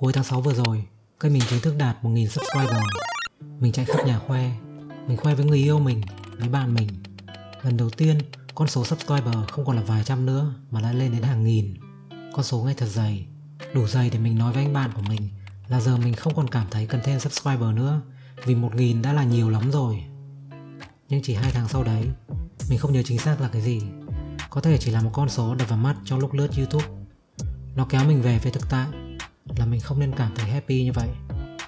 Cuối tháng 6 vừa rồi, kênh mình chính thức đạt 1.000 subscriber. Mình chạy khắp nhà khoe, mình khoe với người yêu mình, với bạn mình. Lần đầu tiên, con số subscriber không còn là vài trăm nữa mà đã lên đến hàng nghìn. Con số ngay thật dày, đủ dày để mình nói với anh bạn của mình là giờ mình không còn cảm thấy cần thêm subscriber nữa vì 1.000 đã là nhiều lắm rồi. Nhưng chỉ hai tháng sau đấy, mình không nhớ chính xác là cái gì. Có thể chỉ là một con số đập vào mắt trong lúc lướt YouTube. Nó kéo mình về với thực tại là mình không nên cảm thấy happy như vậy.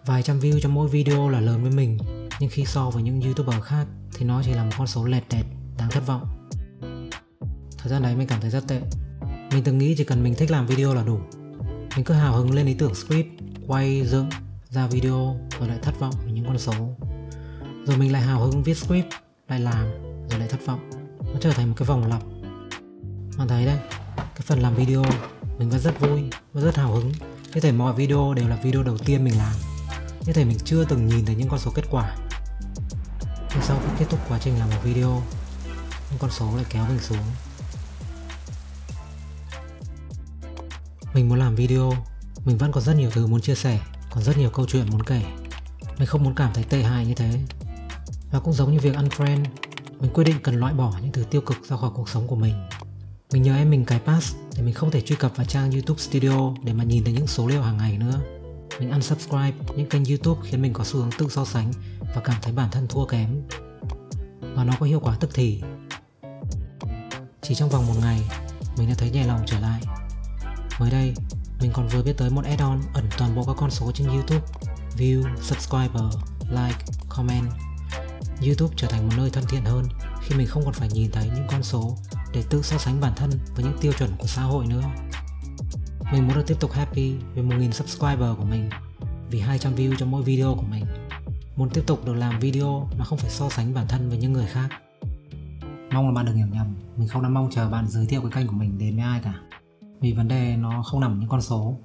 Vài trăm view cho mỗi video là lớn với mình, nhưng khi so với những youtuber khác thì nó chỉ là một con số lẹt đẹt, đáng thất vọng. Thời gian đấy mình cảm thấy rất tệ. Mình từng nghĩ chỉ cần mình thích làm video là đủ. Mình cứ hào hứng lên ý tưởng script, quay, dựng, ra video rồi lại thất vọng với những con số. Rồi mình lại hào hứng viết script, lại làm, rồi lại thất vọng. Nó trở thành một cái vòng lặp. Bạn thấy đấy, cái phần làm video mình vẫn rất vui vẫn rất hào hứng như thể mọi video đều là video đầu tiên mình làm. Như thể mình chưa từng nhìn thấy những con số kết quả. Nhưng sau khi kết thúc quá trình làm một video, những con số lại kéo mình xuống. Mình muốn làm video, mình vẫn còn rất nhiều thứ muốn chia sẻ, còn rất nhiều câu chuyện muốn kể. Mình không muốn cảm thấy tệ hại như thế. Và cũng giống như việc unfriend mình quyết định cần loại bỏ những thứ tiêu cực ra khỏi cuộc sống của mình mình nhờ em mình cài pass để mình không thể truy cập vào trang YouTube Studio để mà nhìn thấy những số liệu hàng ngày nữa. Mình unsubscribe những kênh YouTube khiến mình có xu hướng tự so sánh và cảm thấy bản thân thua kém. Và nó có hiệu quả tức thì. Chỉ trong vòng một ngày, mình đã thấy nhẹ lòng trở lại. Mới đây, mình còn vừa biết tới một add-on ẩn toàn bộ các con số trên YouTube View, subscriber, like, comment YouTube trở thành một nơi thân thiện hơn khi mình không còn phải nhìn thấy những con số để tự so sánh bản thân với những tiêu chuẩn của xã hội nữa. Mình muốn được tiếp tục happy với 1.000 subscriber của mình vì 200 view cho mỗi video của mình. Muốn tiếp tục được làm video mà không phải so sánh bản thân với những người khác. Mong là bạn đừng hiểu nhầm, mình không đang mong chờ bạn giới thiệu cái kênh của mình đến với ai cả. Vì vấn đề nó không nằm ở những con số,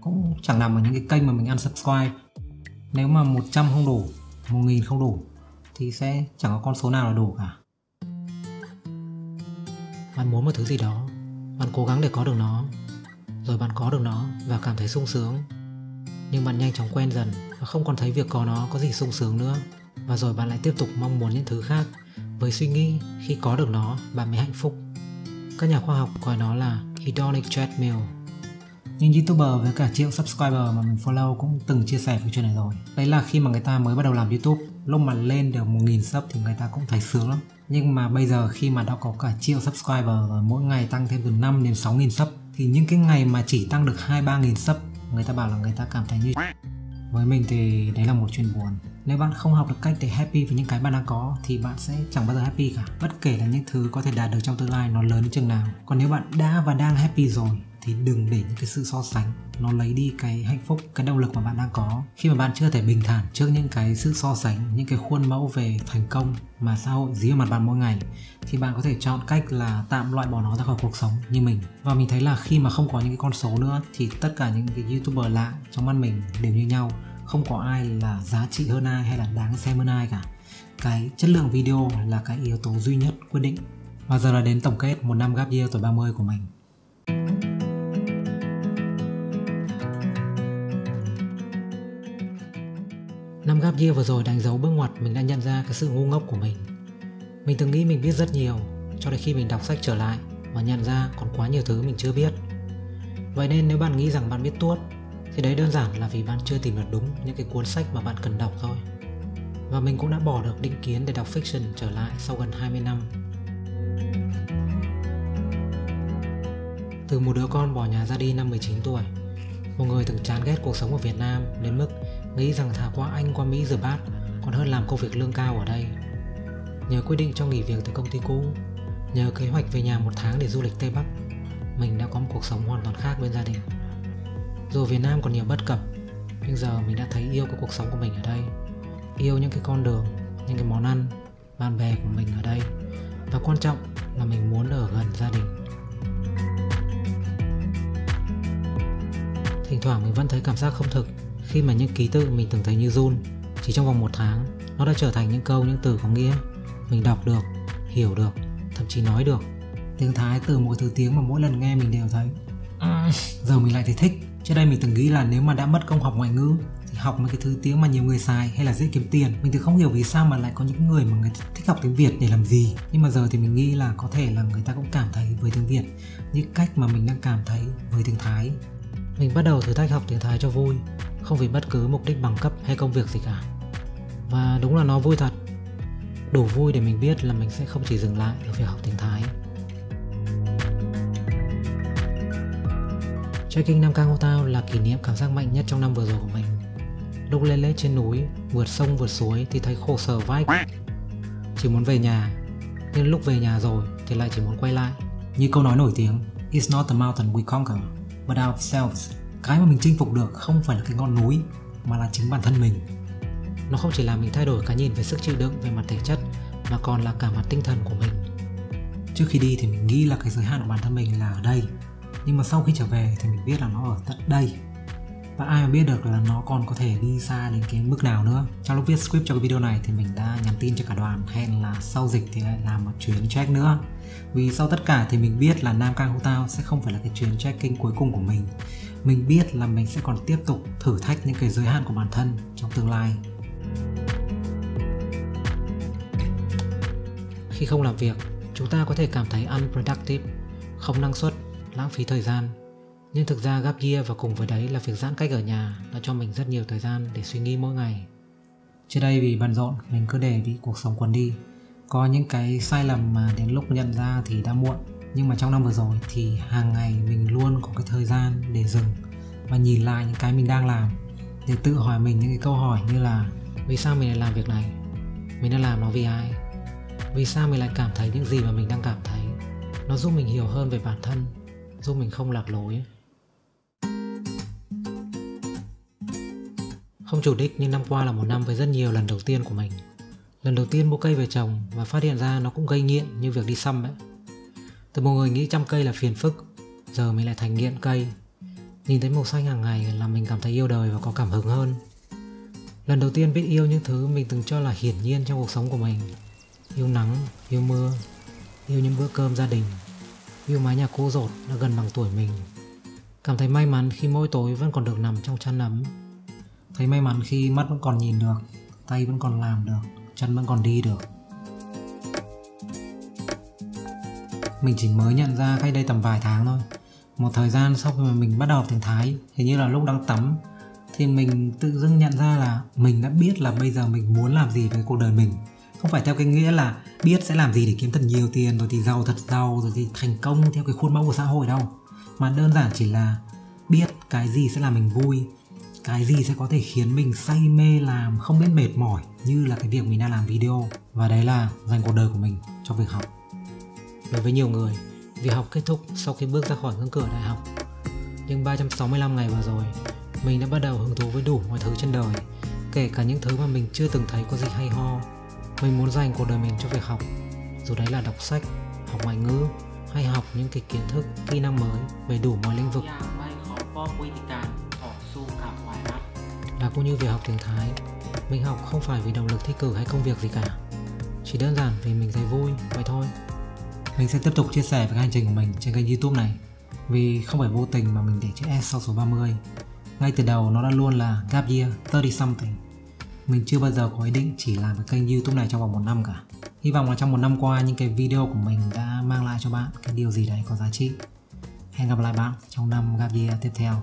cũng chẳng nằm ở những cái kênh mà mình ăn subscribe. Nếu mà 100 không đủ, 1000 không đủ thì sẽ chẳng có con số nào là đủ cả bạn muốn một thứ gì đó. Bạn cố gắng để có được nó. Rồi bạn có được nó và cảm thấy sung sướng. Nhưng bạn nhanh chóng quen dần và không còn thấy việc có nó có gì sung sướng nữa. Và rồi bạn lại tiếp tục mong muốn những thứ khác. Với suy nghĩ, khi có được nó, bạn mới hạnh phúc. Các nhà khoa học gọi nó là hedonic treadmill. Những youtuber với cả triệu subscriber mà mình follow cũng từng chia sẻ về chuyện này rồi. Đấy là khi mà người ta mới bắt đầu làm youtube lúc mà lên được 1.000 sub thì người ta cũng thấy sướng lắm. Nhưng mà bây giờ khi mà đã có cả triệu subscriber và mỗi ngày tăng thêm từ 5 đến 6.000 sub thì những cái ngày mà chỉ tăng được 2 3.000 sub người ta bảo là người ta cảm thấy như với mình thì đấy là một chuyện buồn nếu bạn không học được cách để happy với những cái bạn đang có, thì bạn sẽ chẳng bao giờ happy cả. Bất kể là những thứ có thể đạt được trong tương lai, nó lớn đến chừng nào. Còn nếu bạn đã và đang happy rồi, thì đừng để những cái sự so sánh, nó lấy đi cái hạnh phúc, cái động lực mà bạn đang có. Khi mà bạn chưa thể bình thản trước những cái sự so sánh, những cái khuôn mẫu về thành công mà xã hội dí vào mặt bạn mỗi ngày, thì bạn có thể chọn cách là tạm loại bỏ nó ra khỏi cuộc sống như mình. Và mình thấy là khi mà không có những cái con số nữa, thì tất cả những cái youtuber lạ trong mắt mình đều như nhau không có ai là giá trị hơn ai hay là đáng xem hơn ai cả cái chất lượng video là cái yếu tố duy nhất quyết định và giờ là đến tổng kết một năm gap year tuổi 30 của mình Năm gap year vừa rồi đánh dấu bước ngoặt mình đã nhận ra cái sự ngu ngốc của mình. Mình từng nghĩ mình biết rất nhiều, cho đến khi mình đọc sách trở lại và nhận ra còn quá nhiều thứ mình chưa biết. Vậy nên nếu bạn nghĩ rằng bạn biết tuốt, thì đấy đơn giản là vì bạn chưa tìm được đúng những cái cuốn sách mà bạn cần đọc thôi. Và mình cũng đã bỏ được định kiến để đọc fiction trở lại sau gần 20 năm. Từ một đứa con bỏ nhà ra đi năm 19 tuổi, một người từng chán ghét cuộc sống ở Việt Nam đến mức nghĩ rằng thả qua Anh qua Mỹ rửa bát còn hơn làm công việc lương cao ở đây. Nhờ quyết định cho nghỉ việc từ công ty cũ, nhờ kế hoạch về nhà một tháng để du lịch Tây Bắc, mình đã có một cuộc sống hoàn toàn khác bên gia đình. Dù Việt Nam còn nhiều bất cập, nhưng giờ mình đã thấy yêu cái cuộc sống của mình ở đây. Yêu những cái con đường, những cái món ăn, bạn bè của mình ở đây. Và quan trọng là mình muốn ở gần gia đình. Thỉnh thoảng mình vẫn thấy cảm giác không thực khi mà những ký tự mình từng thấy như run chỉ trong vòng một tháng nó đã trở thành những câu những từ có nghĩa mình đọc được hiểu được thậm chí nói được tiếng thái từ một thứ tiếng mà mỗi lần nghe mình đều thấy giờ mình lại thấy thích Trước đây mình từng nghĩ là nếu mà đã mất công học ngoại ngữ thì học mấy cái thứ tiếng mà nhiều người xài hay là dễ kiếm tiền. Mình thì không hiểu vì sao mà lại có những người mà người thích học tiếng Việt để làm gì. Nhưng mà giờ thì mình nghĩ là có thể là người ta cũng cảm thấy với tiếng Việt như cách mà mình đang cảm thấy với tiếng Thái. Mình bắt đầu thử thách học tiếng Thái cho vui, không vì bất cứ mục đích bằng cấp hay công việc gì cả. Và đúng là nó vui thật. Đủ vui để mình biết là mình sẽ không chỉ dừng lại ở việc học tiếng Thái Trekking Nam Cang Tao là kỷ niệm cảm giác mạnh nhất trong năm vừa rồi của mình. Lúc lên lết trên núi, vượt sông vượt suối thì thấy khổ sở vãi. Chỉ muốn về nhà, nhưng lúc về nhà rồi thì lại chỉ muốn quay lại. Như câu nói nổi tiếng, It's not the mountain we conquer, but ourselves. Cái mà mình chinh phục được không phải là cái ngọn núi, mà là chính bản thân mình. Nó không chỉ làm mình thay đổi cái nhìn về sức chịu đựng về mặt thể chất, mà còn là cả mặt tinh thần của mình. Trước khi đi thì mình nghĩ là cái giới hạn của bản thân mình là ở đây nhưng mà sau khi trở về thì mình biết là nó ở tận đây. Và ai mà biết được là nó còn có thể đi xa đến cái mức nào nữa. Trong lúc viết script cho cái video này thì mình đã nhắn tin cho cả đoàn. Hẹn là sau dịch thì lại làm một chuyến check nữa. Vì sau tất cả thì mình biết là Nam Cang Hô Tao sẽ không phải là cái chuyến trekking cuối cùng của mình. Mình biết là mình sẽ còn tiếp tục thử thách những cái giới hạn của bản thân trong tương lai. Khi không làm việc, chúng ta có thể cảm thấy unproductive, không năng suất lãng phí thời gian. Nhưng thực ra gap year và cùng với đấy là việc giãn cách ở nhà đã cho mình rất nhiều thời gian để suy nghĩ mỗi ngày. Trước đây vì bận rộn mình cứ để bị cuộc sống quấn đi. Có những cái sai lầm mà đến lúc nhận ra thì đã muộn. Nhưng mà trong năm vừa rồi thì hàng ngày mình luôn có cái thời gian để dừng và nhìn lại những cái mình đang làm để tự hỏi mình những cái câu hỏi như là vì sao mình lại làm việc này? Mình đang làm nó vì ai? Vì sao mình lại cảm thấy những gì mà mình đang cảm thấy? Nó giúp mình hiểu hơn về bản thân giúp mình không lạc lối. Không chủ đích nhưng năm qua là một năm với rất nhiều lần đầu tiên của mình. Lần đầu tiên mua cây về trồng và phát hiện ra nó cũng gây nghiện như việc đi xăm ấy. Từ một người nghĩ chăm cây là phiền phức Giờ mình lại thành nghiện cây. Nhìn thấy màu xanh hàng ngày là mình cảm thấy yêu đời và có cảm hứng hơn. Lần đầu tiên biết yêu những thứ mình từng cho là hiển nhiên trong cuộc sống của mình. Yêu nắng, yêu mưa, yêu những bữa cơm gia đình. View mái nhà cô rột đã gần bằng tuổi mình. Cảm thấy may mắn khi mỗi tối vẫn còn được nằm trong chăn ấm. Thấy may mắn khi mắt vẫn còn nhìn được, Tay vẫn còn làm được, Chân vẫn còn đi được. Mình chỉ mới nhận ra cách đây tầm vài tháng thôi. Một thời gian sau khi mà mình bắt đầu học tiếng Thái, Hình như là lúc đang tắm, Thì mình tự dưng nhận ra là Mình đã biết là bây giờ mình muốn làm gì với cuộc đời mình không phải theo cái nghĩa là biết sẽ làm gì để kiếm thật nhiều tiền, rồi thì giàu thật giàu, rồi thì thành công theo cái khuôn mẫu của xã hội đâu. Mà đơn giản chỉ là biết cái gì sẽ làm mình vui, cái gì sẽ có thể khiến mình say mê làm, không biết mệt mỏi, như là cái việc mình đang làm video. Và đấy là dành cuộc đời của mình cho việc học. Đối với nhiều người, việc học kết thúc sau khi bước ra khỏi ngưỡng cửa đại học. Nhưng 365 ngày vừa rồi, mình đã bắt đầu hứng thú với đủ mọi thứ trên đời, kể cả những thứ mà mình chưa từng thấy có gì hay ho mình muốn dành cuộc đời mình cho việc học. Dù đấy là đọc sách học ngoại ngữ hay học những cái kiến thức kỹ năng mới về đủ mọi lĩnh vực. Là cũng như việc học tiếng Thái mình học không phải vì động lực thi cử hay công việc gì cả. Chỉ đơn giản vì mình thấy vui vậy thôi. Mình sẽ tiếp tục chia sẻ về hành trình của mình trên kênh youtube này. Vì không phải vô tình mà mình để chữ S sau số 30 ngay từ đầu nó đã luôn là gap year 30 something mình chưa bao giờ có ý định chỉ làm cái kênh youtube này trong vòng một năm cả. Hy vọng là trong một năm qua, những cái video của mình đã mang lại cho bạn cái điều gì đấy có giá trị. Hẹn gặp lại bạn trong năm gap year tiếp theo.